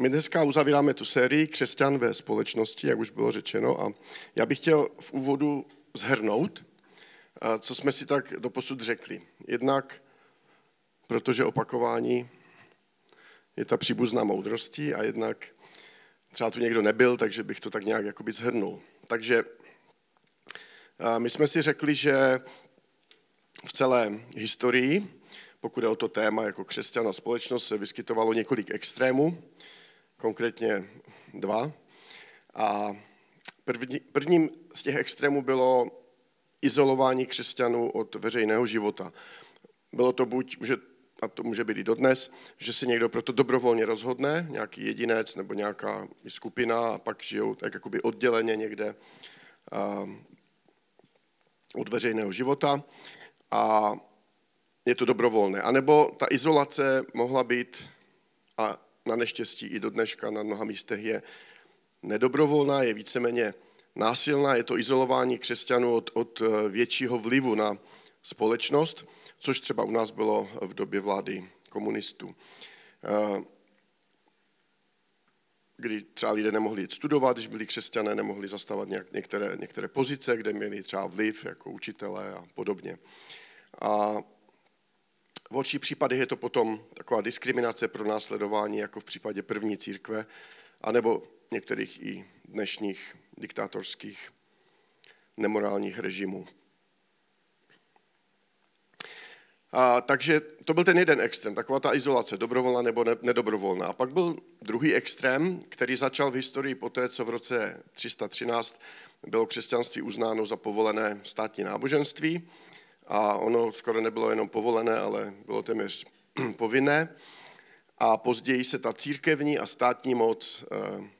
My dneska uzavíráme tu sérii Křesťan ve společnosti, jak už bylo řečeno, a já bych chtěl v úvodu zhrnout, co jsme si tak doposud řekli. Jednak, protože opakování je ta příbuzná moudrosti a jednak třeba tu někdo nebyl, takže bych to tak nějak jakoby zhrnul. Takže my jsme si řekli, že v celé historii, pokud je o to téma jako křesťan a společnost, se vyskytovalo několik extrémů, konkrétně dva. A první, prvním z těch extrémů bylo izolování křesťanů od veřejného života. Bylo to buď, že, a to může být i dodnes, že se někdo proto dobrovolně rozhodne, nějaký jedinec nebo nějaká skupina a pak žijou tak jakoby odděleně někde od veřejného života a je to dobrovolné. A nebo ta izolace mohla být, a na neštěstí i do dneška na mnoha místech je nedobrovolná, je víceméně násilná, je to izolování křesťanů od, od eh, většího vlivu na společnost, což třeba u nás bylo v době vlády komunistů. Eh, kdy třeba lidé nemohli jít studovat, když byli křesťané, nemohli zastávat nějak, některé, některé pozice, kde měli třeba vliv jako učitelé a podobně. A v horších případech je to potom taková diskriminace pro následování, jako v případě první církve, anebo některých i dnešních diktátorských nemorálních režimů. A, takže to byl ten jeden extrém, taková ta izolace, dobrovolná nebo ne, nedobrovolná. A pak byl druhý extrém, který začal v historii poté, co v roce 313 bylo křesťanství uznáno za povolené státní náboženství. A ono skoro nebylo jenom povolené, ale bylo téměř povinné. A později se ta církevní a státní moc eh,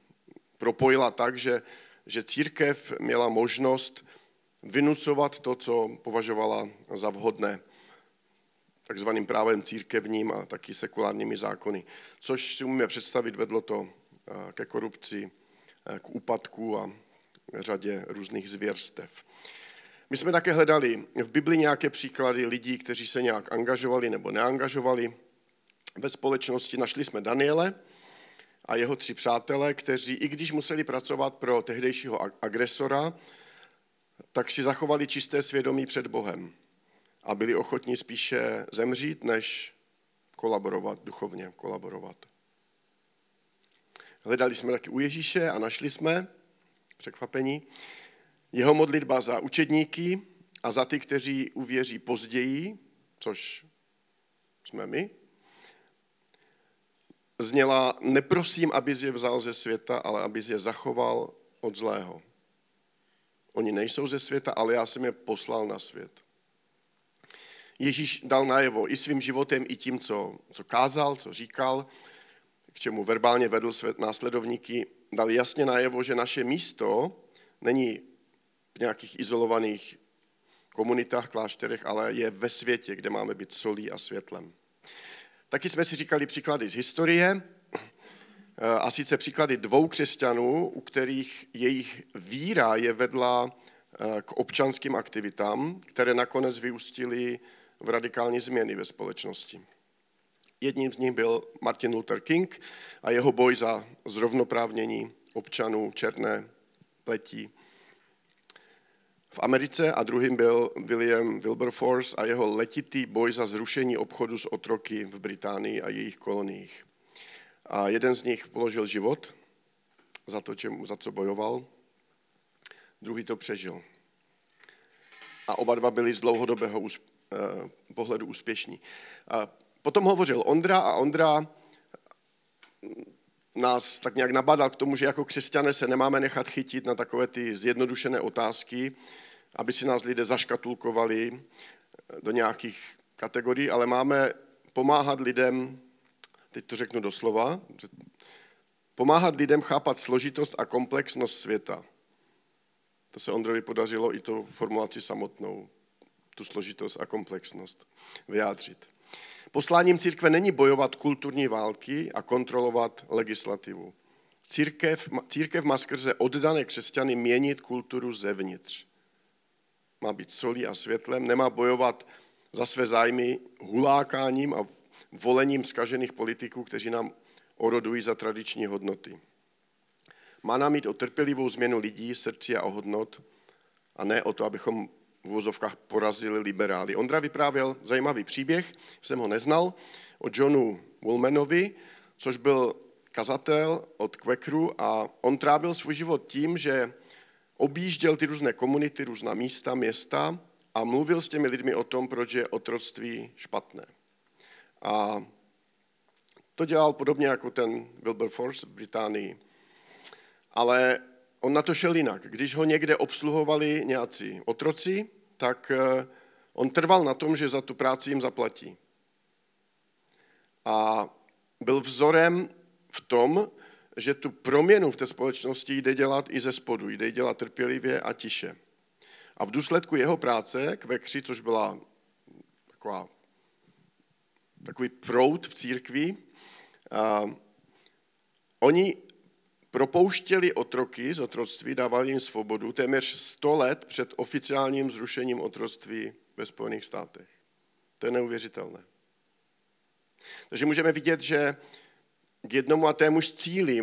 propojila tak, že, že církev měla možnost vynucovat to, co považovala za vhodné takzvaným právem církevním a taky sekulárními zákony. Což si umíme představit, vedlo to eh, ke korupci, eh, k úpadku a řadě různých zvěrstev. My jsme také hledali v Bibli nějaké příklady lidí, kteří se nějak angažovali nebo neangažovali ve společnosti. Našli jsme Daniele a jeho tři přátelé, kteří, i když museli pracovat pro tehdejšího agresora, tak si zachovali čisté svědomí před Bohem a byli ochotní spíše zemřít, než kolaborovat, duchovně kolaborovat. Hledali jsme taky u Ježíše a našli jsme, překvapení, jeho modlitba za učedníky a za ty, kteří uvěří později, což jsme my, zněla, neprosím, abys je vzal ze světa, ale abys je zachoval od zlého. Oni nejsou ze světa, ale já jsem je poslal na svět. Ježíš dal najevo i svým životem, i tím, co, co kázal, co říkal, k čemu verbálně vedl svět následovníky, dal jasně najevo, že naše místo není nějakých izolovaných komunitách, klášterech, ale je ve světě, kde máme být solí a světlem. Taky jsme si říkali příklady z historie, a sice příklady dvou křesťanů, u kterých jejich víra je vedla eh, k občanským aktivitám, které nakonec vyústily v radikální změny ve společnosti. Jedním z nich byl Martin Luther King a jeho boj za zrovnoprávnění občanů černé pletí v Americe a druhým byl William Wilberforce a jeho letitý boj za zrušení obchodu s otroky v Británii a jejich koloniích. A jeden z nich položil život za to, čemu, za co bojoval, druhý to přežil. A oba dva byli z dlouhodobého Eh, pohledu úspěšní. Potom hovořil Ondra a Ondra nás tak nějak nabadal k tomu, že jako křesťané se nemáme nechat chytit na takové ty zjednodušené otázky, aby si nás lidé zaškatulkovali do nějakých kategorií, ale máme pomáhat lidem, teď to řeknu doslova, pomáhat lidem chápat složitost a komplexnost světa. To se Ondrovi podařilo i to formulaci samotnou tu složitost a komplexnost vyjádřit. Posláním církve není bojovat kulturní války a kontrolovat legislativu. Církev, církev má skrze oddané křesťany měnit kulturu zevnitř. Má být solí a světlem, nemá bojovat za své zájmy hulákáním a volením zkažených politiků, kteří nám orodují za tradiční hodnoty. Má nám mít o trpělivou změnu lidí, srdcí a o hodnot, a ne o to, abychom v porazili liberály. Ondra vyprávěl zajímavý příběh, jsem ho neznal, o Johnu Woolmanovi, což byl kazatel od Quakeru a on trávil svůj život tím, že objížděl ty různé komunity, různá místa, města a mluvil s těmi lidmi o tom, proč je otroctví špatné. A to dělal podobně jako ten Wilberforce v Británii. Ale on na to šel jinak. Když ho někde obsluhovali nějací otroci, tak eh, on trval na tom, že za tu práci jim zaplatí. A byl vzorem v tom, že tu proměnu v té společnosti jde dělat i ze spodu, jde dělat trpělivě a tiše. A v důsledku jeho práce, kvekři, což byla taková, takový prout v církvi, a, oni propouštěli otroky z otroctví, dávali jim svobodu téměř 100 let před oficiálním zrušením otroctví ve Spojených státech. To je neuvěřitelné. Takže můžeme vidět, že k jednomu a témuž cíli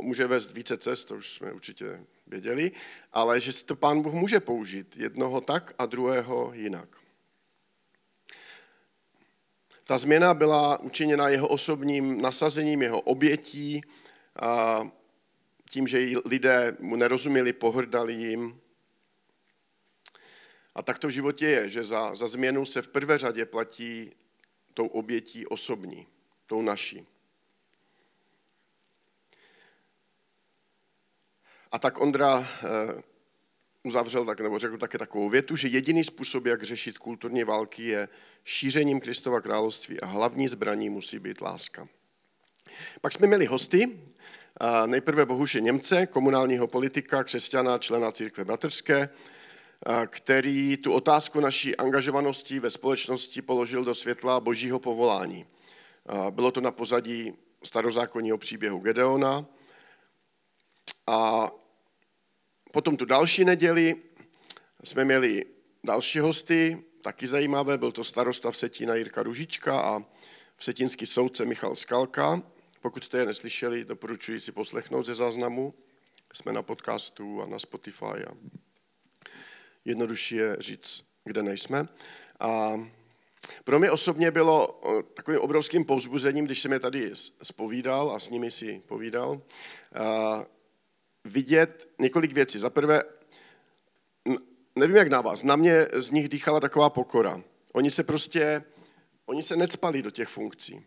může vést více cest, to už jsme určitě věděli, ale že to pán Bůh může použít jednoho tak a druhého jinak. Ta změna byla učiněna jeho osobním nasazením, jeho obětí, a tím, že lidé mu nerozuměli, pohrdali jim. A tak to v životě je, že za, za změnu se v prvé řadě platí tou obětí osobní, tou naší. A tak Ondra eh, uzavřel tak, nebo řekl také takovou větu, že jediný způsob, jak řešit kulturní války, je šířením Kristova království a hlavní zbraní musí být láska. Pak jsme měli hosty, nejprve Bohuše Němce, komunálního politika, křesťana, člena církve bratrské, který tu otázku naší angažovanosti ve společnosti položil do světla božího povolání. Bylo to na pozadí starozákonního příběhu Gedeona. A potom tu další neděli jsme měli další hosty, taky zajímavé, byl to starosta v Setína Jirka Ružička a vsetínský soudce Michal Skalka. Pokud jste je neslyšeli, doporučuji si poslechnout ze záznamu. Jsme na podcastu a na Spotify a jednodušší je říct, kde nejsme. A pro mě osobně bylo takovým obrovským povzbuzením, když jsem je tady spovídal a s nimi si povídal, vidět několik věcí. Za prvé, nevím jak na vás, na mě z nich dýchala taková pokora. Oni se prostě, oni se necpali do těch funkcí.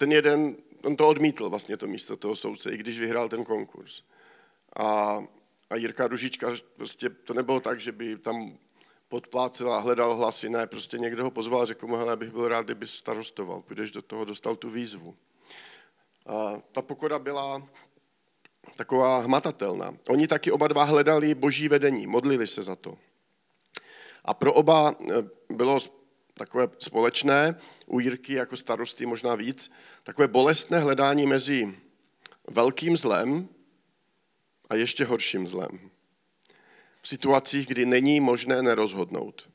Ten jeden, on to odmítl vlastně to místo toho soudce, i když vyhrál ten konkurs. A, a Jirka Ružička, prostě to nebylo tak, že by tam podplácel a hledal hlasy, ne, prostě někdo ho pozval a řekl mu, hele, bych byl rád, kdyby starostoval, půjdeš do toho, dostal tu výzvu. A ta pokora byla taková hmatatelná. Oni taky oba dva hledali boží vedení, modlili se za to. A pro oba eh, bylo takové společné, u Jirky jako starosty možná víc, takové bolestné hledání mezi velkým zlem a ještě horším zlem. V situacích, kdy není možné nerozhodnout.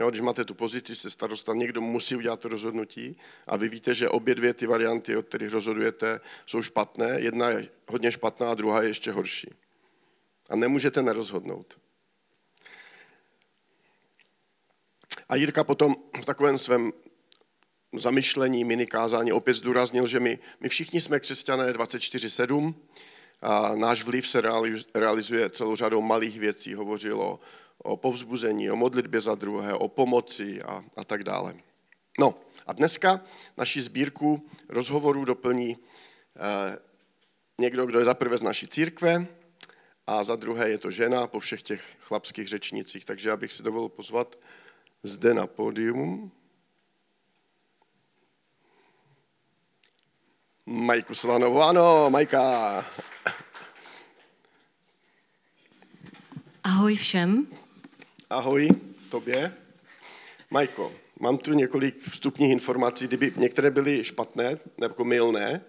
Jo, když máte tu pozici se starosta, někdo musí udělat to rozhodnutí a vy víte, že obě dvě ty varianty, o kterých rozhodujete, jsou špatné. Jedna je hodně špatná a druhá je ještě horší. A nemůžete nerozhodnout. A Jirka potom v takovém svém zamyšlení, minikázání opět zdůraznil, že my, my všichni jsme křesťané 24-7 a náš vliv se realizuje celou řadou malých věcí. Hovořil o o povzbuzení, o modlitbě za druhé, o pomoci a, a tak dále. No a dneska naši sbírku rozhovorů doplní eh, někdo, kdo je za prvé z naší církve a za druhé je to žena po všech těch chlapských řečnicích. Takže já bych si dovolil pozvat zde na pódium Majku Slanovou. Ano, Majka. Ahoj všem. Ahoj tobě. Majko, mám tu několik vstupních informací, kdyby některé byly špatné nebo mylné,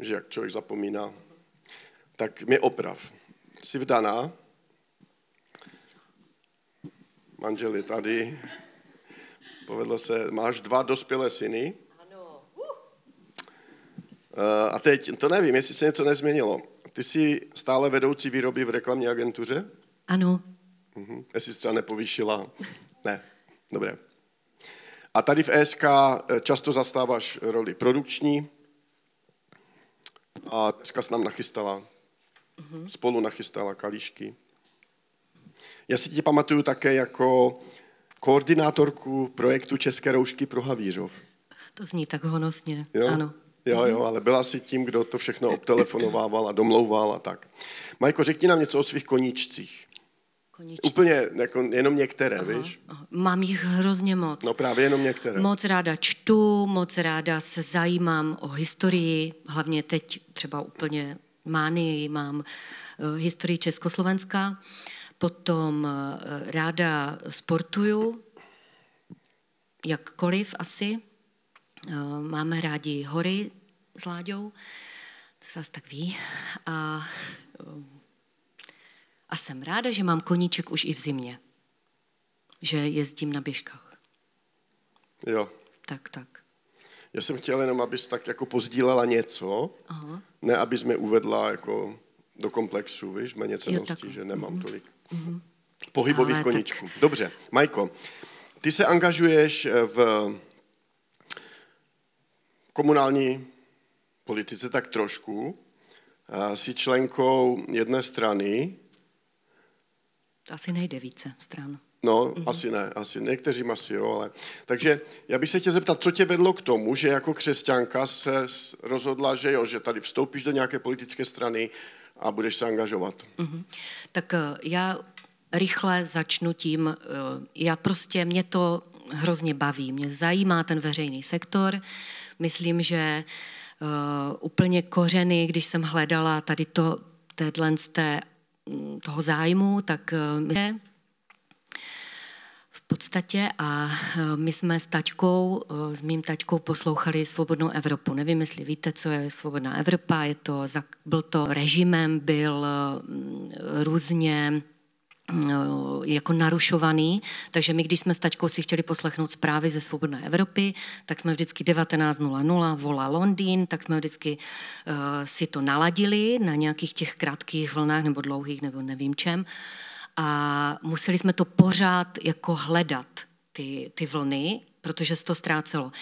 že jak člověk zapomíná, tak mě oprav. Jsi vdaná, manžel je tady, povedlo se, máš dva dospělé syny. Ano. Uh, a teď, to nevím, jestli se něco nezměnilo. Ty jsi stále vedoucí výroby v reklamní agentuře? Ano. Uh-huh. Jestli jsi třeba nepovýšila? Ne. Dobré. A tady v ESK často zastáváš roli produkční. A dneska jsi nám nachystala, uh-huh. spolu nachystala kalíšky. Já si tě pamatuju také jako koordinátorku projektu České roušky pro Havířov. To zní tak honosně, jo? ano. Jo, jo, ale byla si tím, kdo to všechno obtelefonovával a domlouval a tak. Majko, řekni nám něco o svých koníčcích. Koníčci. Úplně jako jenom některé, aha, víš? Aha. Mám jich hrozně moc. No právě jenom některé. Moc ráda čtu, moc ráda se zajímám o historii, hlavně teď třeba úplně mánii mám uh, historii Československa. Potom uh, ráda sportuju, jakkoliv asi. Uh, máme rádi hory s Láďou, to se zase tak ví. A a jsem ráda, že mám koníček už i v zimě. Že jezdím na běžkách. Jo. Tak, tak. Já jsem chtěl jenom, abys tak jako pozdílela něco, Aha. ne abys mě uvedla jako do komplexu, víš, méněcenosti, že nemám mm-hmm. tolik mm-hmm. pohybových Ale koníčků. Tak... Dobře, Majko, ty se angažuješ v komunální politice tak trošku, jsi členkou jedné strany, asi nejde více stran. No, mm-hmm. asi ne, asi někteří asi jo, ale... Takže já bych se chtěl zeptat, co tě vedlo k tomu, že jako křesťanka se rozhodla, že jo, že tady vstoupíš do nějaké politické strany a budeš se angažovat? Mm-hmm. Tak eh, já rychle začnu tím, eh, já prostě, mě to hrozně baví, mě zajímá ten veřejný sektor, myslím, že uh, úplně kořeny, když jsem hledala tady to, téhle z té Mm, toho zájmu, tak eh, podstatě a eh, my jsme s taťkou, eh, s mým taťkou poslouchali Svobodnou Evropu. Nevím, jestli víte, co je Svobodná Evropa. Je to, byl to režimem, byl mm, různě jako narušovaný, takže my, když jsme s taťkou si chtěli poslechnout zprávy ze Svobodné Evropy, tak jsme vždycky 19.00 volá Londýn, tak jsme vždycky uh, si to naladili na nějakých těch krátkých vlnách nebo dlouhých nebo nevím čem a museli jsme to pořád jako hledat, ty, ty vlny, protože se to ztrácelo.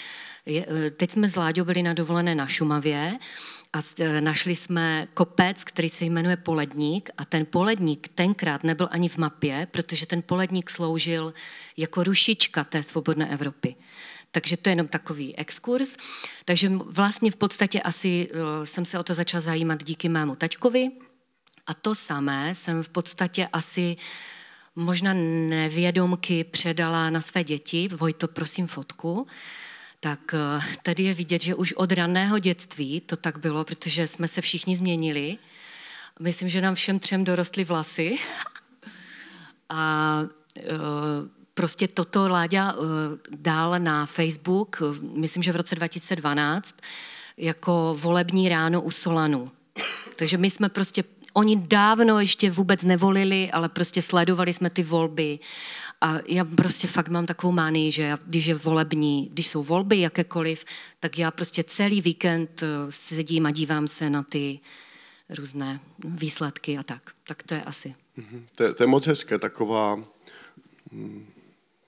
Eh, teď jsme s Láďou byli na dovolené na Šumavě a e, našli jsme kopec, který se jmenuje Poledník a ten poledník tenkrát nebyl ani v mapě, protože ten poledník sloužil jako rušička té svobodné Evropy. Takže to je jenom takový exkurs. Takže vlastně v podstatě asi e, jsem se o to začala zajímat díky mému taťkovi a to samé jsem v podstatě asi možná nevědomky předala na své děti. Vojto, prosím fotku tak eh, tady je vidět, že už od raného dětství to tak bylo, protože jsme se všichni změnili. Myslím, že nám všem třem dorostly vlasy. A eh, prostě toto Láďa eh, dál na Facebook, myslím, že v roce 2012, jako volební ráno u Solanu. Takže my jsme prostě, oni dávno ještě vůbec nevolili, ale prostě sledovali jsme ty volby a já prostě fakt mám takovou mánii, že já, když je volební, když jsou volby jakékoliv, tak já prostě celý víkend eh, sedím a dívám se na ty různé výsledky a tak. Tak to je asi. Mm-hmm. To, to je moc hezké, taková, mm,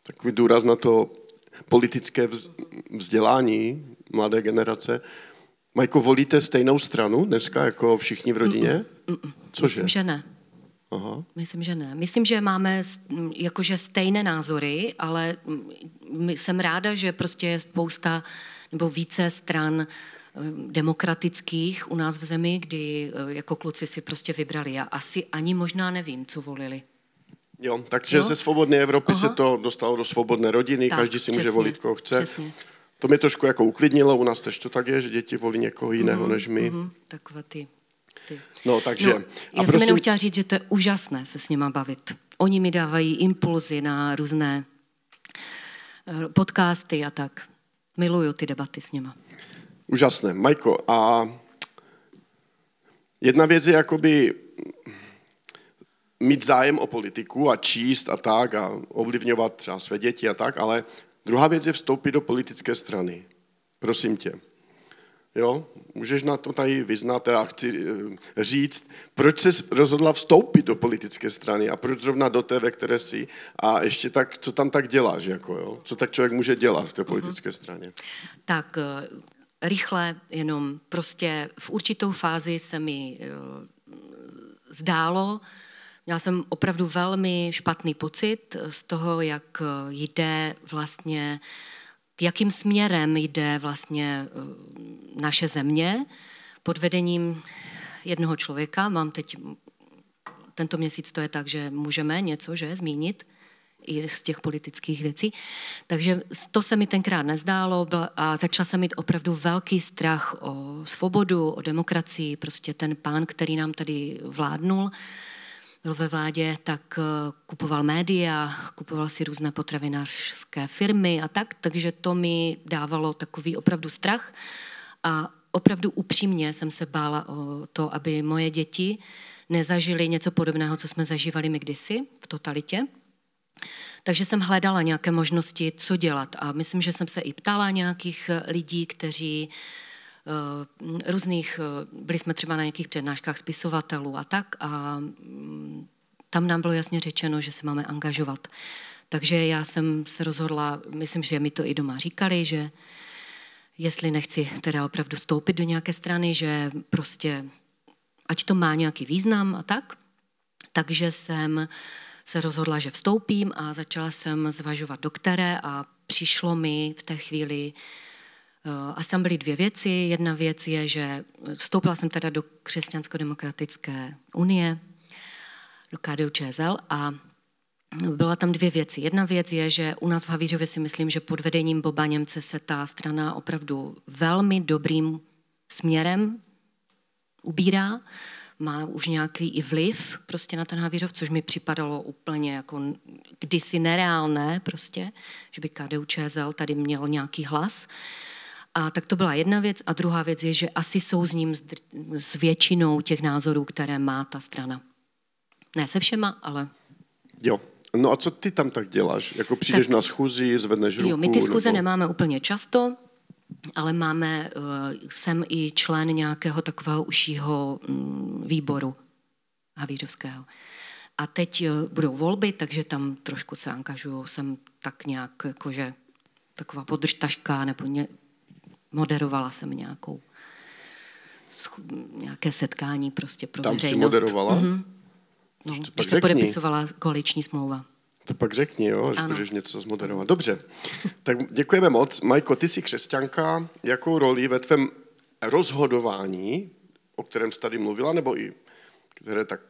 takový důraz na to politické vzdělání mladé generace. Majko, volíte stejnou stranu dneska jako všichni v rodině? Mm-mm. Cože? Myslím, že ne. Aha. Myslím, že ne. Myslím, že máme jakože stejné názory, ale jsem ráda, že prostě je spousta nebo více stran eh, demokratických u nás v zemi, kdy eh, jako kluci si prostě vybrali. Já asi ani možná nevím, co volili. Jo, takže jo? ze svobodné Evropy Aha. se to dostalo do svobodné rodiny, tak, každý si přesně, může volit, koho chce. Přesně. To mě trošku jako uklidnilo, u nás tež to tak je, že děti volí někoho jiného mm, než my. Mm, takové ty ty. No, takže... No, já prosím... jsem jenom chtěla říct, že to je úžasné se s nima bavit. Oni mi dávají impulzy na různé eh, podcasty a tak. Miluju ty debaty s nima. Úžasné. Majko, a jedna věc je jakoby mít zájem o politiku a číst a tak a ovlivňovat třeba své děti a tak, ale druhá věc je vstoupit do politické strany. Prosím tě. Jo? Můžeš na to tady vyznat a chci eh, říct, proč jsi rozhodla vstoupit do politické strany a proč zrovna do té, ve které jsi a ještě tak, co tam tak děláš, jako, jo? co tak člověk může dělat v té politické straně. Tak eh, rychle, jenom prostě v určitou fázi se mi eh, zdálo, měla jsem opravdu velmi špatný pocit z toho, jak jde vlastně k jakým směrem jde vlastně naše země pod vedením jednoho člověka. Mám teď, tento měsíc to je tak, že můžeme něco, že, zmínit i z těch politických věcí. Takže to se mi tenkrát nezdálo a začala jsem mít opravdu velký strach o svobodu, o demokracii. Prostě ten pán, který nám tady vládnul, byl ve vládě, tak eh, kupoval média, kupoval si různé potravinářské firmy a tak, takže to mi dávalo takový opravdu strach a opravdu upřímně jsem se bála o to, aby moje děti nezažili něco podobného, co jsme zažívali my kdysi v totalitě. Takže jsem hledala nějaké možnosti, co dělat. A myslím, že jsem se i ptala nějakých lidí, kteří eh, různých, eh, byli jsme třeba na nějakých přednáškách spisovatelů a tak a mm, tam nám bylo jasně řečeno, že se máme angažovat. Takže já jsem se rozhodla, myslím, že mi to i doma říkali, že jestli nechci teda opravdu stoupit do nějaké strany, že prostě ať to má nějaký význam a tak. Takže jsem se rozhodla, že vstoupím a začala jsem zvažovat do a přišlo mi v té chvíli, eh, a tam byly dvě věci. Jedna věc je, že vstoupila jsem teda do Křesťansko-demokratické unie, do KDU ČSL a byla tam dvě věci. Jedna věc je, že u nás v Havířově si myslím, že pod vedením Boba Němce se ta strana opravdu velmi dobrým směrem ubírá. Má už nějaký i vliv prostě na ten Havířov, což mi připadalo úplně jako kdysi nereálné prostě, že by KDU ČSL tady měl nějaký hlas. A tak to byla jedna věc. A druhá věc je, že asi jsou s ním s většinou těch názorů, které má ta strana. Ne se všema, ale Jo, No a co ty tam tak děláš? Jako přijdeš tak, na schůzi, zvedneš ruku? Jo, my ty schůze nebo... nemáme úplně často, ale máme, uh, jsem i člen nějakého takového užšího um, výboru Havířovského. A teď uh, budou volby, takže tam trošku se angažuju. Jsem tak nějak, jakože taková podržtaška, nebo ně, moderovala jsem nějakou nějaké setkání prostě pro tam veřejnost. Tam moderovala? Mm-hmm. No, když se řekni. podepisovala koaliční smlouva. To pak řekni, jo, že můžeš něco zmoderovat. Dobře, tak děkujeme moc. Majko, ty jsi křesťanka. Jakou roli ve tvém rozhodování, o kterém jsi tady mluvila, nebo i které tak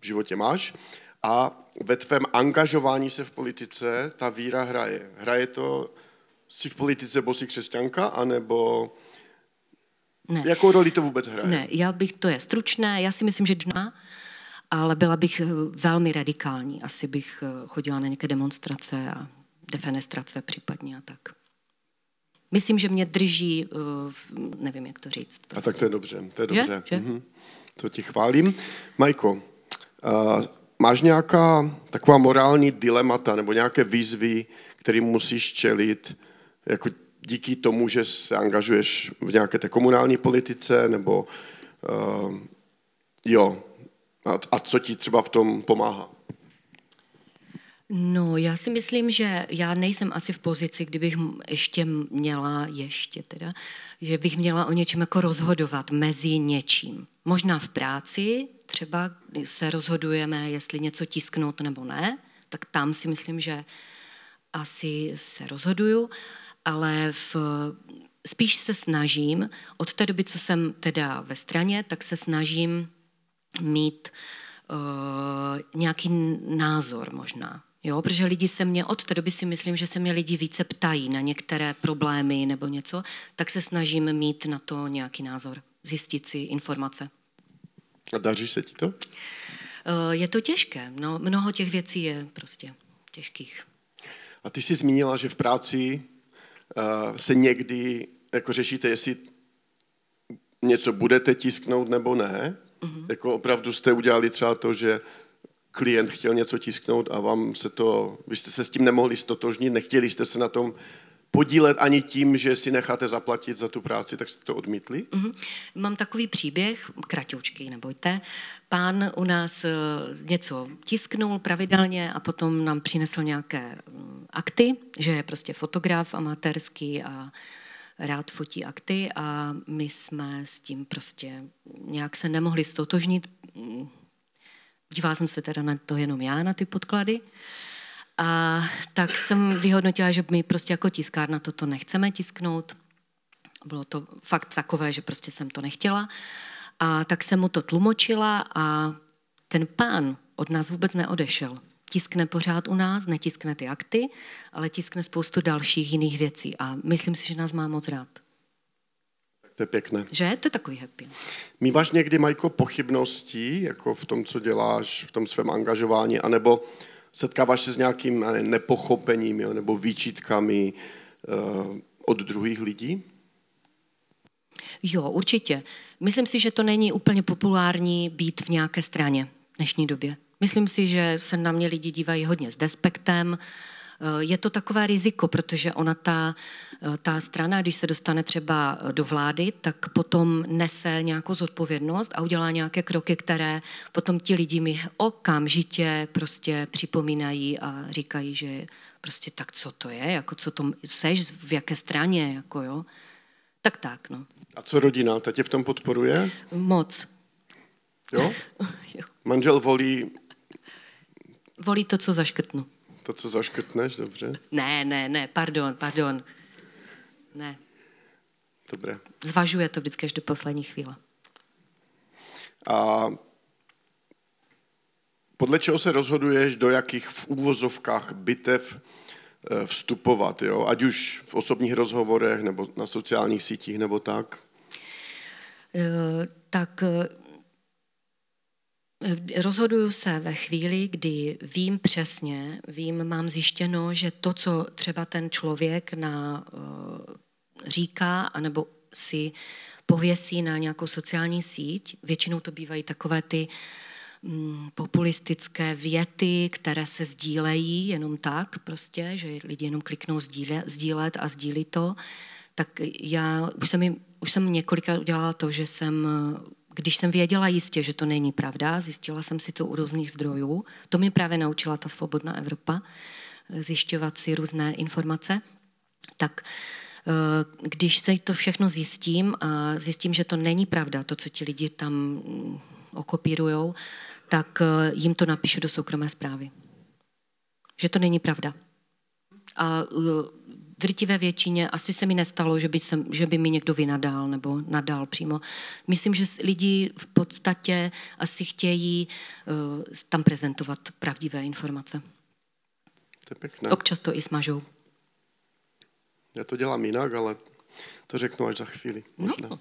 v životě máš, a ve tvém angažování se v politice ta víra hraje? Hraje to, jsi v politice, bo jsi křesťanka, anebo ne. jakou roli to vůbec hraje? Ne, já bych, to je stručné, já si myslím, že dna ale byla bych eh, velmi radikální. Asi bych eh, chodila na nějaké demonstrace a defenestrace případně a tak. Myslím, že mě drží, eh, nevím, jak to říct. Prostě. A tak to je prostě. dobře, to je dobře. Že? Že? Mhm. To ti chválím. Majko, uh, máš nějaká taková morální dilemata nebo nějaké výzvy, kterým musíš čelit jako díky tomu, že se angažuješ v nějaké té komunální politice, nebo uh, jo, a, a co ti třeba v tom pomáhá? No, já si myslím, že já nejsem asi v pozici, kdybych ještě měla, ještě teda, že bych měla o něčem jako rozhodovat mezi něčím. Možná v práci, třeba se rozhodujeme, jestli něco tisknout nebo ne, tak tam si myslím, že asi se rozhoduju, ale v, spíš se snažím, od té doby, co jsem teda ve straně, tak se snažím mít uh, nějaký názor možná. Jo, protože lidi se mě, od té doby si myslím, že se mě lidi více ptají na některé problémy nebo něco, tak se snažím mít na to nějaký názor, zjistit si informace. A daří se ti to? Uh, je to těžké. No, mnoho těch věcí je prostě těžkých. A ty jsi zmínila, že v práci se někdy jako řešíte, jestli něco budete tisknout nebo ne. Mm-hmm. Jako opravdu jste udělali třeba to, že klient chtěl něco tisknout a vám se to, vy jste se s tím nemohli stotožnit, nechtěli jste se na tom podílet ani tím, že si necháte zaplatit za tu práci, tak jste to odmítli? Mm-hmm. Mám takový příběh, kratoučký, nebojte. Pán u nás uh, něco tisknul pravidelně a potom nám přinesl nějaké um, akty, že je prostě fotograf amatérský a rád fotí akty a my jsme s tím prostě nějak se nemohli stotožnit. Dívala jsem se teda na to jenom já, na ty podklady. A tak jsem vyhodnotila, že my prostě jako tiskárna toto nechceme tisknout. Bylo to fakt takové, že prostě jsem to nechtěla. A tak jsem mu to tlumočila a ten pán od nás vůbec neodešel. Tiskne pořád u nás, netiskne ty akty, ale tiskne spoustu dalších jiných věcí a myslím si, že nás má moc rád. To je pěkné. Že? To je takový happy. Míváš někdy, Majko, pochybnosti jako v tom, co děláš, v tom svém angažování, anebo setkáváš se s nějakým nepochopením jo, nebo výčitkami uh, od druhých lidí? Jo, určitě. Myslím si, že to není úplně populární být v nějaké straně v dnešní době. Myslím si, že se na mě lidi dívají hodně s despektem. Eh, je to takové riziko, protože ona ta, eh, ta strana, když se dostane třeba do vlády, tak potom nese nějakou zodpovědnost a udělá nějaké kroky, které potom ti lidi mi okamžitě prostě připomínají a říkají, že prostě tak co to je, jako co to seš, v jaké straně, jako jo. Tak tak, no. A co rodina? Ta tě v tom podporuje? Moc. Jo? jo. Manžel volí... Volí to, co zaškrtnu. To, co zaškrtneš, dobře? Ne, ne, ne, pardon, pardon. Ne. Dobré. Zvažuje to vždycky až do poslední chvíle. A podle čeho se rozhoduješ, do jakých v úvozovkách bitev eh, vstupovat, jo? ať už v osobních rozhovorech, nebo na sociálních sítích, nebo tak? Uh, tak Rozhoduju se ve chvíli, kdy vím přesně, vím, mám zjištěno, že to, co třeba ten člověk na, uh, říká, anebo si pověsí na nějakou sociální síť, většinou to bývají takové ty um, populistické věty, které se sdílejí jenom tak prostě, že lidi jenom kliknou sdílet, sdílet a sdílí to, tak já už jsem, už jsem několikrát udělala to, že jsem když jsem věděla jistě, že to není pravda, zjistila jsem si to u různých zdrojů, to mě právě naučila ta svobodná Evropa, zjišťovat si různé informace, tak eh, když se to všechno zjistím a zjistím, že to není pravda, to, co ti lidi tam mm, okopírujou, tak eh, jim to napíšu do soukromé zprávy. Že to není pravda. A eh, drtivé většině asi se mi nestalo, že by, se, že by mi někdo vynadal nebo nadal přímo. Myslím, že lidi v podstatě asi chtějí uh, tam prezentovat pravdivé informace. To je pěkné. Občas to i smažou. Já to dělám jinak, ale to řeknu až za chvíli. No. Možná. No.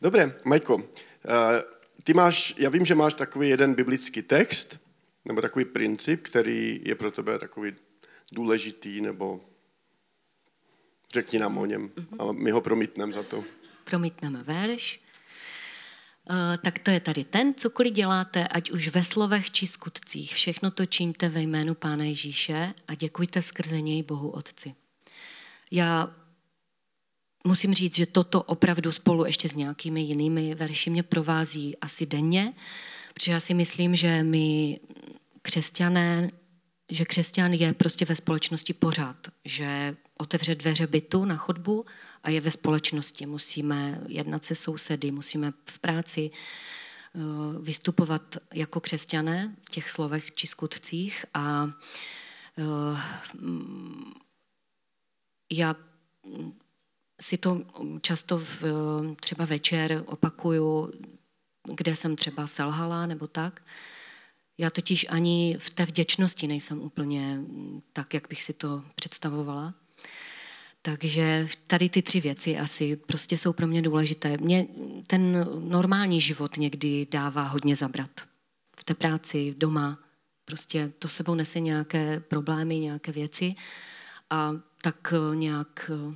Dobré, Majko, uh, ty máš, já vím, že máš takový jeden biblický text, nebo takový princip, který je pro tebe takový důležitý, nebo Řekni nám o něm a my ho promítneme za to. Promítneme verš. Uh, tak to je tady ten, cokoliv děláte, ať už ve slovech či skutcích, všechno to čiňte ve jménu Pána Ježíše a děkujte skrze něj Bohu Otci. Já musím říct, že toto opravdu spolu ještě s nějakými jinými verši mě provází asi denně, protože já si myslím, že my křesťané, že křesťan je prostě ve společnosti pořád, že otevře dveře bytu na chodbu a je ve společnosti. Musíme jednat se sousedy, musíme v práci eh, vystupovat jako křesťané v těch slovech či skutcích a eh, já si to často v, třeba večer opakuju, kde jsem třeba selhala nebo tak. Já totiž ani v té vděčnosti nejsem úplně tak, jak bych si to představovala. Takže tady ty tři věci asi prostě jsou pro mě důležité. Mě ten normální život někdy dává hodně zabrat. V té práci, doma, prostě to sebou nese nějaké problémy, nějaké věci a tak nějak eh,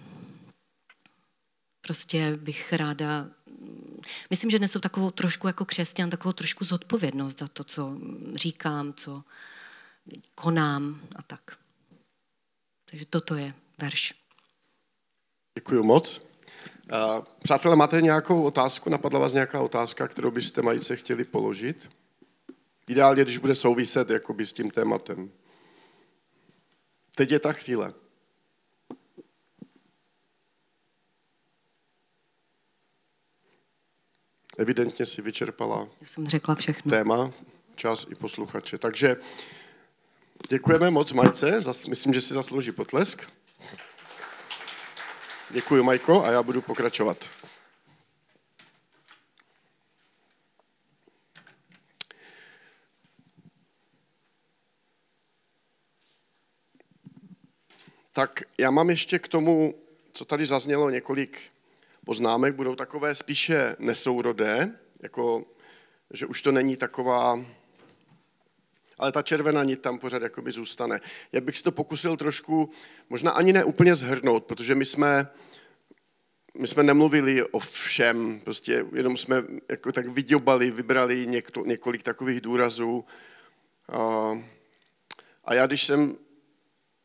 prostě bych ráda, myslím, že nesou takovou trošku jako křesťan, takovou trošku zodpovědnost za to, co říkám, co konám a tak. Takže toto je verš. Děkuji moc. Přátelé, máte nějakou otázku? Napadla vás nějaká otázka, kterou byste majíce chtěli položit? Ideálně, když bude souviset jakoby s tím tématem. Teď je ta chvíle. Evidentně si vyčerpala Já jsem řekla všechno. téma, čas i posluchače. Takže děkujeme moc Majce, myslím, že si zaslouží potlesk. Děkuji, Majko, a já budu pokračovat. Tak já mám ještě k tomu, co tady zaznělo, několik poznámek. Budou takové spíše nesourodé, jako že už to není taková, ale ta červená nit tam pořád jakoby zůstane. Já bych si to pokusil trošku, možná ani ne úplně zhrnout, protože my jsme, my jsme nemluvili o všem, prostě jenom jsme jako tak vyděbali, vybrali někto, několik takových důrazů. A, já, když jsem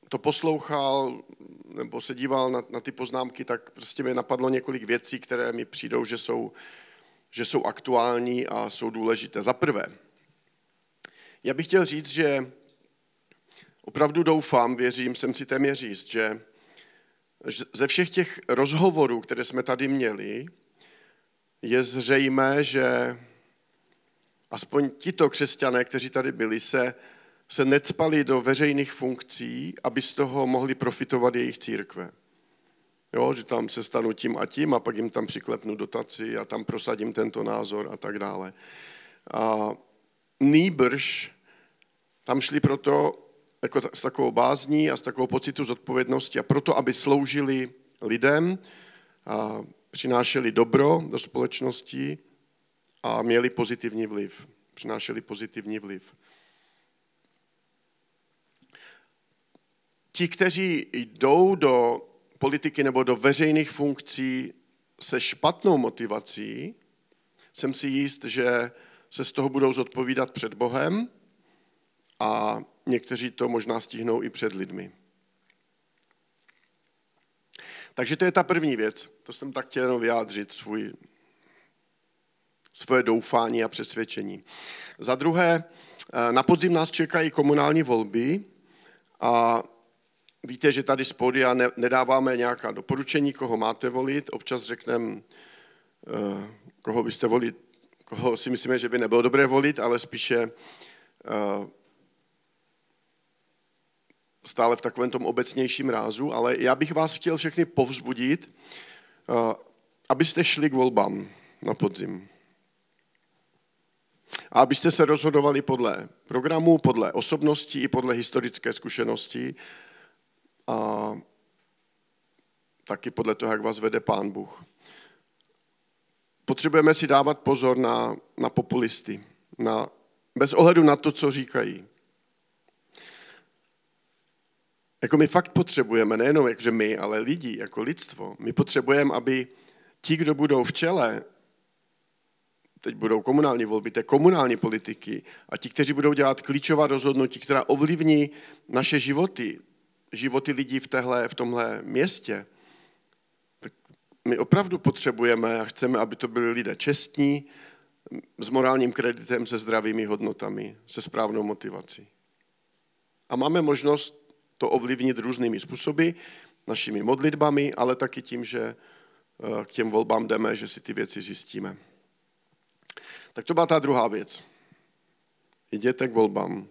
to poslouchal nebo se díval na, na ty poznámky, tak prostě mi napadlo několik věcí, které mi přijdou, že jsou, že jsou aktuální a jsou důležité. Za prvé, já bych chtěl říct, že opravdu doufám, věřím, jsem si téměř říct, že ze všech těch rozhovorů, které jsme tady měli, je zřejmé, že aspoň tito křesťané, kteří tady byli, se se necpali do veřejných funkcí, aby z toho mohli profitovat jejich církve. Jo, že tam se stanu tím a tím a pak jim tam přiklepnu dotaci a tam prosadím tento názor a tak dále. A nýbrž tam šli proto jako s takovou bázní a s takovou pocitu zodpovědnosti a proto, aby sloužili lidem, a přinášeli dobro do společnosti a měli pozitivní vliv. Přinášeli pozitivní vliv. ti, kteří jdou do politiky nebo do veřejných funkcí se špatnou motivací, jsem si jist, že se z toho budou zodpovídat před Bohem a někteří to možná stihnou i před lidmi. Takže to je ta první věc. To jsem tak chtěl vyjádřit svůj, svoje doufání a přesvědčení. Za druhé, na podzim nás čekají komunální volby a Víte, že tady z podia nedáváme nějaká doporučení, koho máte volit. Občas řekneme, eh, koho byste volit, koho si myslíme, že by nebylo dobré volit, ale spíše eh, stále v takovém tom obecnějším rázu. Ale já bych vás chtěl všechny povzbudit, eh, abyste šli k volbám na podzim. A abyste se rozhodovali podle programu, podle osobností i podle historické zkušenosti a taky podle toho, jak vás vede Pán Bůh. Potřebujeme si dávat pozor na, na populisty, na, bez ohledu na to, co říkají. Jako my fakt potřebujeme, nejenom jakže my, ale lidi, jako lidstvo, my potřebujeme, aby ti, kdo budou v čele, teď budou komunální volby, té komunální politiky, a ti, kteří budou dělat klíčová rozhodnutí, která ovlivní naše životy, životy lidí v, téhle, v tomhle městě, tak my opravdu potřebujeme a chceme, aby to byli lidé čestní, s morálním kreditem, se zdravými hodnotami, se správnou motivací. A máme možnost to ovlivnit různými způsoby, našimi modlitbami, ale taky tím, že eh, k těm volbám jdeme, že si ty věci zjistíme. Tak to byla ta druhá věc. Jděte k volbám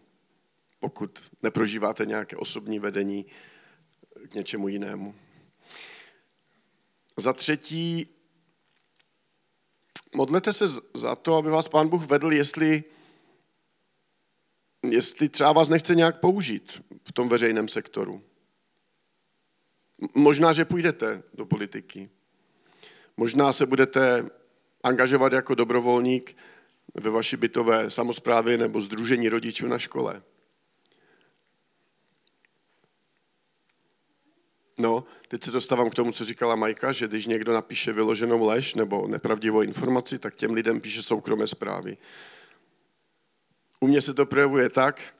pokud neprožíváte nějaké osobní vedení k něčemu jinému. Za třetí, modlete se za to, aby vás Pán Bůh vedl, jestli, jestli třeba vás nechce nějak použít v tom veřejném sektoru. Možná, že půjdete do politiky. Možná se budete angažovat jako dobrovolník ve vaší bytové samozprávě nebo združení rodičů na škole. No, teď se dostávám k tomu, co říkala Majka, že když někdo napíše vyloženou lež nebo nepravdivou informaci, tak těm lidem píše soukromé zprávy. U mě se to projevuje tak,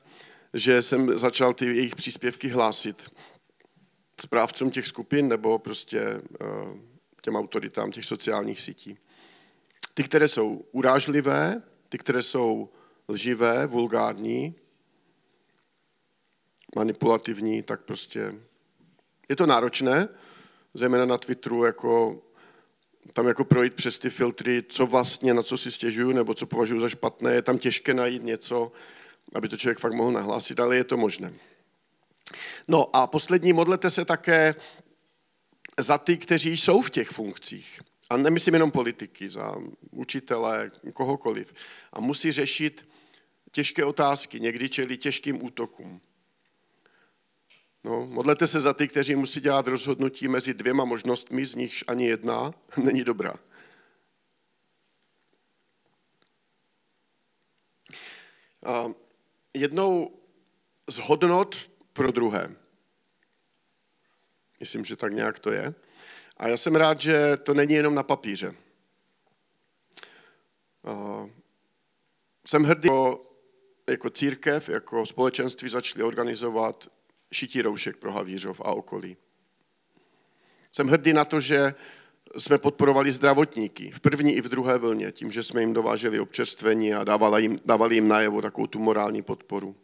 že jsem začal ty jejich příspěvky hlásit. správcům těch skupin nebo prostě eh, těm autoritám těch sociálních sítí. Ty, které jsou urážlivé, ty, které jsou lživé, vulgární, manipulativní, tak prostě je to náročné, zejména na Twitteru, jako tam jako projít přes ty filtry, co vlastně, na co si stěžuju, nebo co považuji za špatné, je tam těžké najít něco, aby to člověk fakt mohl nahlásit, ale je to možné. No a poslední, modlete se také za ty, kteří jsou v těch funkcích. A nemyslím jenom politiky, za učitele, kohokoliv. A musí řešit těžké otázky, někdy čeli těžkým útokům. No, modlete se za ty, kteří musí dělat rozhodnutí mezi dvěma možnostmi, z nichž ani jedna není dobrá. A jednou z hodnot pro druhé. Myslím, že tak nějak to je. A já jsem rád, že to není jenom na papíře. A jsem hrdý, jako, církev, jako společenství začali organizovat šití roušek pro Havířov a okolí. Jsem hrdý na to, že jsme podporovali zdravotníky v první i v druhé vlně, tím, že jsme jim dováželi občerstvení a dávali jim, dávali jim najevo takovou tu morální podporu.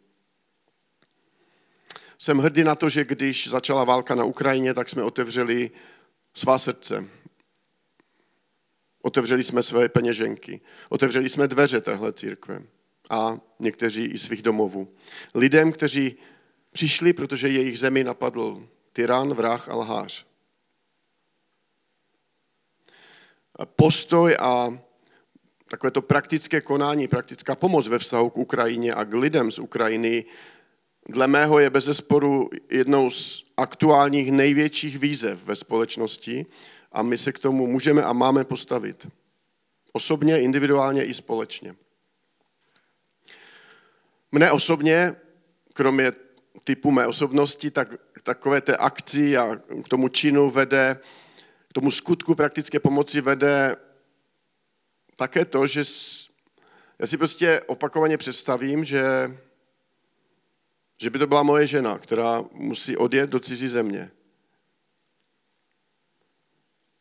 Jsem hrdý na to, že když začala válka na Ukrajině, tak jsme otevřeli svá srdce. Otevřeli jsme své peněženky. Otevřeli jsme dveře téhle církve. A někteří i svých domovů. Lidem, kteří přišli, protože jejich zemi napadl tyran, vrah a lhář. Postoj a takové to praktické konání, praktická pomoc ve vztahu k Ukrajině a k lidem z Ukrajiny dle mého je bez zesporu jednou z aktuálních největších výzev ve společnosti a my se k tomu můžeme a máme postavit. Osobně, individuálně i společně. Mne osobně, kromě typu mé osobnosti, tak takové té akci a k tomu činu vede, k tomu skutku praktické pomoci vede také to, že já si prostě opakovaně představím, že že by to byla moje žena, která musí odjet do cizí země.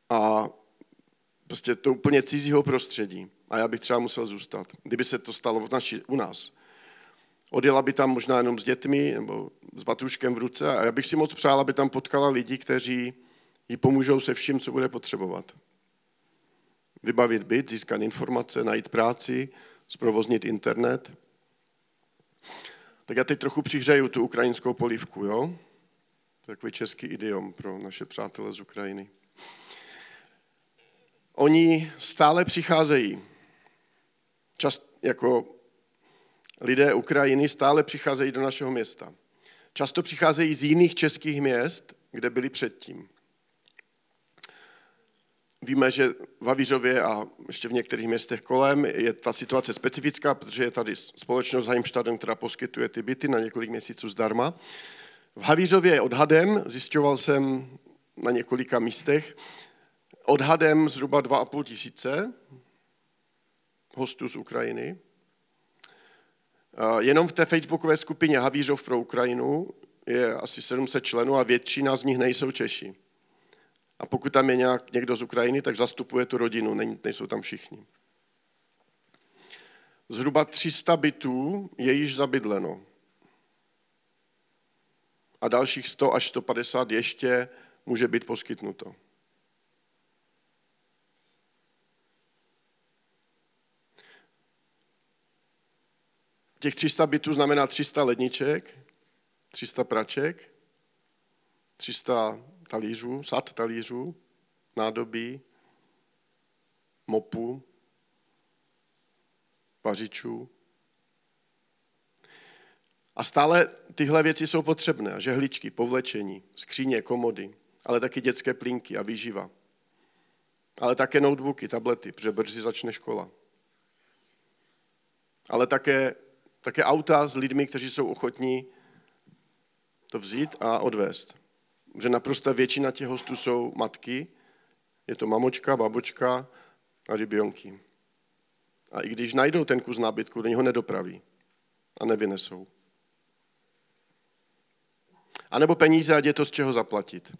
A prostě to úplně cizího prostředí. A já bych třeba musel zůstat, kdyby se to stalo v naši, u nás. Odjela by tam možná jenom s dětmi nebo s batuškem v ruce a já bych si moc přál, aby tam potkala lidi, kteří jí pomůžou se vším, co bude potřebovat. Vybavit byt, získat informace, najít práci, zprovoznit internet. Tak já teď trochu přihřeju tu ukrajinskou polívku, jo? Takový český idiom pro naše přátele z Ukrajiny. Oni stále přicházejí. Čas, jako lidé Ukrajiny stále přicházejí do našeho města. Často přicházejí z jiných českých měst, kde byli předtím. Víme, že v Havířově a ještě v některých městech kolem je ta situace specifická, protože je tady společnost Heimstaden, která poskytuje ty byty na několik měsíců zdarma. V Havířově je odhadem, zjišťoval jsem na několika místech, odhadem zhruba 2,5 tisíce hostů z Ukrajiny. Jenom v té facebookové skupině Havířov pro Ukrajinu je asi 700 členů a většina z nich nejsou Češi. A pokud tam je nějak někdo z Ukrajiny, tak zastupuje tu rodinu, nejsou tam všichni. Zhruba 300 bytů je již zabydleno. A dalších 100 až 150 ještě může být poskytnuto. Těch 300 bytů znamená 300 ledniček, 300 praček, 300 talířů, sad talířů, nádobí, mopu, vařičů. A stále tyhle věci jsou potřebné. Žehličky, povlečení, skříně, komody, ale taky dětské plínky a výživa. Ale také notebooky, tablety, protože brzy začne škola. Ale také, také auta s lidmi, kteří jsou ochotní to vzít a odvést že naprosto většina těch hostů jsou matky, je to mamočka, babočka a rybionky. A i když najdou ten kus nábytku, do něho nedopraví a nevynesou. A nebo peníze, ať je to z čeho zaplatit.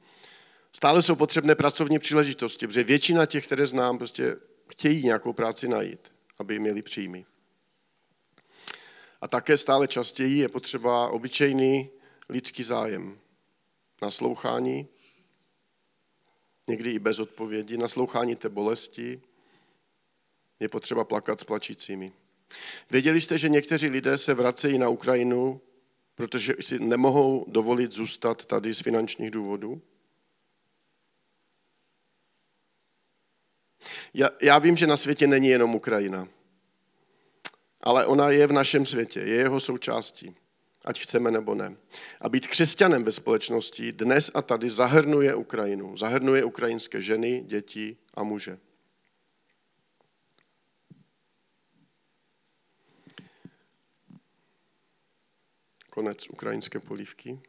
Stále jsou potřebné pracovní příležitosti, protože většina těch, které znám, prostě chtějí nějakou práci najít, aby měli příjmy. A také stále častěji je potřeba obyčejný lidský zájem. Naslouchání, někdy i bez odpovědi, naslouchání té bolesti, je potřeba plakat s plačícími. Věděli jste, že někteří lidé se vracejí na Ukrajinu, protože si nemohou dovolit zůstat tady z finančních důvodů? Já, já vím, že na světě není jenom Ukrajina, ale ona je v našem světě, je jeho součástí, ať chceme nebo ne. A být křesťanem ve společnosti dnes a tady zahrnuje Ukrajinu, zahrnuje ukrajinské ženy, děti a muže. Konec ukrajinské polívky.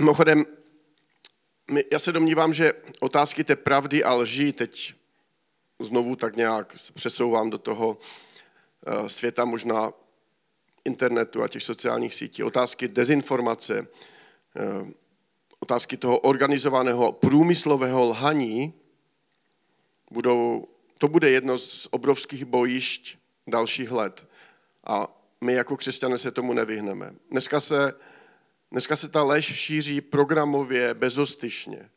Mimochodem, já se domnívám, že otázky té pravdy a lži teď znovu tak nějak přesouvám do toho eh, světa možná internetu a těch sociálních sítí. Otázky dezinformace, eh, otázky toho organizovaného průmyslového lhaní, budou, to bude jedno z obrovských bojišť dalších let. A my jako křesťané se tomu nevyhneme. Dneska se, dneska se ta lež šíří programově, bezostyšně.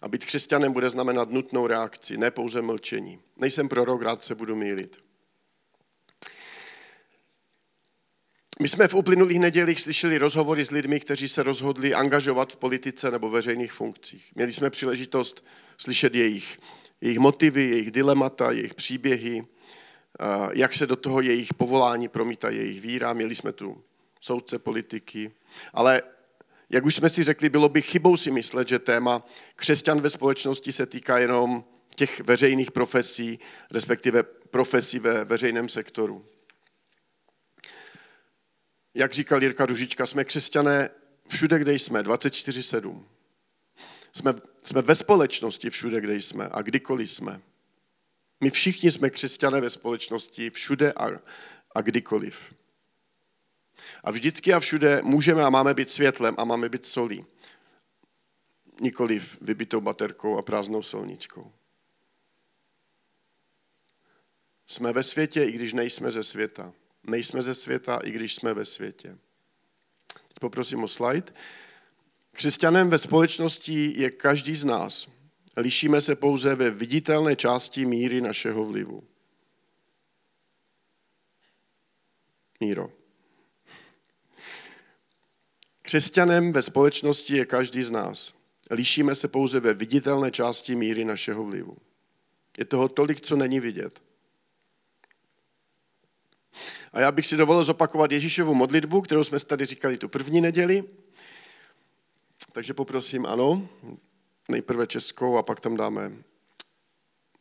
A být křesťanem bude znamenat nutnou reakci, ne pouze mlčení. Nejsem prorok, rád se budu mýlit. My jsme v uplynulých nedělích slyšeli rozhovory s lidmi, kteří se rozhodli angažovat v politice nebo veřejných funkcích. Měli jsme příležitost slyšet jejich, jejich motivy, jejich dilemata, jejich příběhy, jak se do toho jejich povolání promítá jejich víra. Měli jsme tu soudce, politiky, ale jak už jsme si řekli, bylo by chybou si myslet, že téma křesťan ve společnosti se týká jenom těch veřejných profesí, respektive profesí ve veřejném sektoru. Jak říkal Jirka Ružička, jsme křesťané všude, kde jsme, 24-7. Jsme, jsme ve společnosti všude, kde jsme a kdykoliv jsme. My všichni jsme křesťané ve společnosti všude a, a kdykoliv. A vždycky a všude můžeme a máme být světlem a máme být solí. Nikoliv vybitou baterkou a prázdnou solničkou. Jsme ve světě, i když nejsme ze světa. Nejsme ze světa, i když jsme ve světě. Teď poprosím o slide. Křesťanem ve společnosti je každý z nás. Lišíme se pouze ve viditelné části míry našeho vlivu. Míro. Křesťanem ve společnosti je každý z nás. Lišíme se pouze ve viditelné části míry našeho vlivu. Je toho tolik, co není vidět. A já bych si dovolil zopakovat Ježíšovu modlitbu, kterou jsme tady říkali tu první neděli. Takže poprosím, ano, nejprve českou a pak tam dáme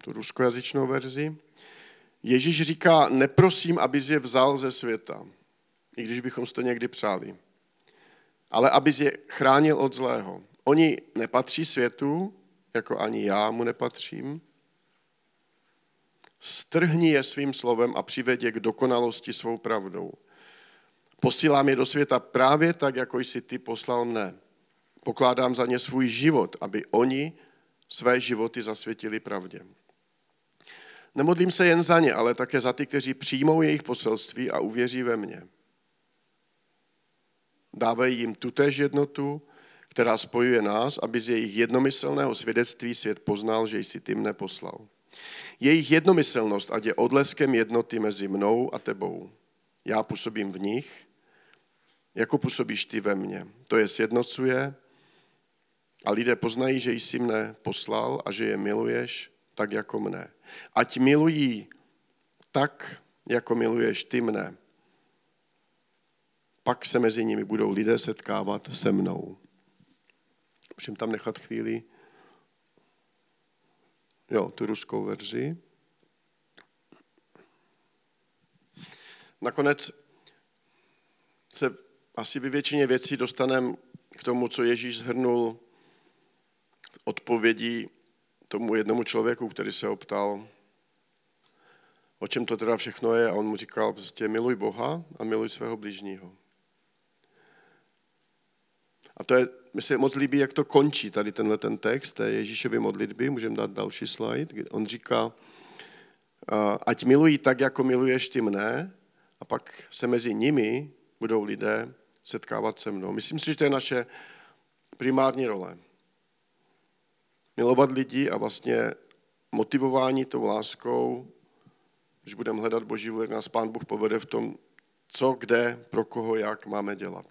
tu ruskojazyčnou verzi. Ježíš říká, neprosím, abys je vzal ze světa, i když bychom si to někdy přáli, ale abys je chránil od zlého. Oni nepatří světu, jako ani já mu nepatřím. Strhni je svým slovem a přived je k dokonalosti svou pravdou. Posílám je do světa právě tak, jako jsi ty poslal mne. Pokládám za ně svůj život, aby oni své životy zasvětili pravdě. Nemodlím se jen za ně, ale také za ty, kteří přijmou jejich poselství a uvěří ve mně. Dávají jim tutéž jednotu, která spojuje nás, aby z jejich jednomyslného svědectví svět poznal, že jsi ty mne poslal. Jejich jednomyslnost, ať je odleskem jednoty mezi mnou a tebou. Já působím v nich, jako působíš ty ve mně. To je sjednocuje a lidé poznají, že jsi mne poslal a že je miluješ tak jako mne. Ať milují tak, jako miluješ ty mne. Pak se mezi nimi budou lidé setkávat se mnou. Můžeme tam nechat chvíli jo, tu ruskou verzi. Nakonec se asi ve většině věcí dostaneme k tomu, co Ježíš zhrnul odpovědí tomu jednomu člověku, který se optal, o čem to teda všechno je. A on mu říkal, prostě miluj Boha a miluj svého blížního. A to je, mi se moc líbí, jak to končí tady tenhle ten text té Ježíšovy modlitby. Můžeme dát další slide. On říká, ať milují tak, jako miluješ ty mne, a pak se mezi nimi budou lidé setkávat se mnou. Myslím si, že to je naše primární role. Milovat lidi a vlastně motivování tou láskou, když budeme hledat Boží vůli, nás Pán Bůh povede v tom, co, kde, pro koho, jak máme dělat.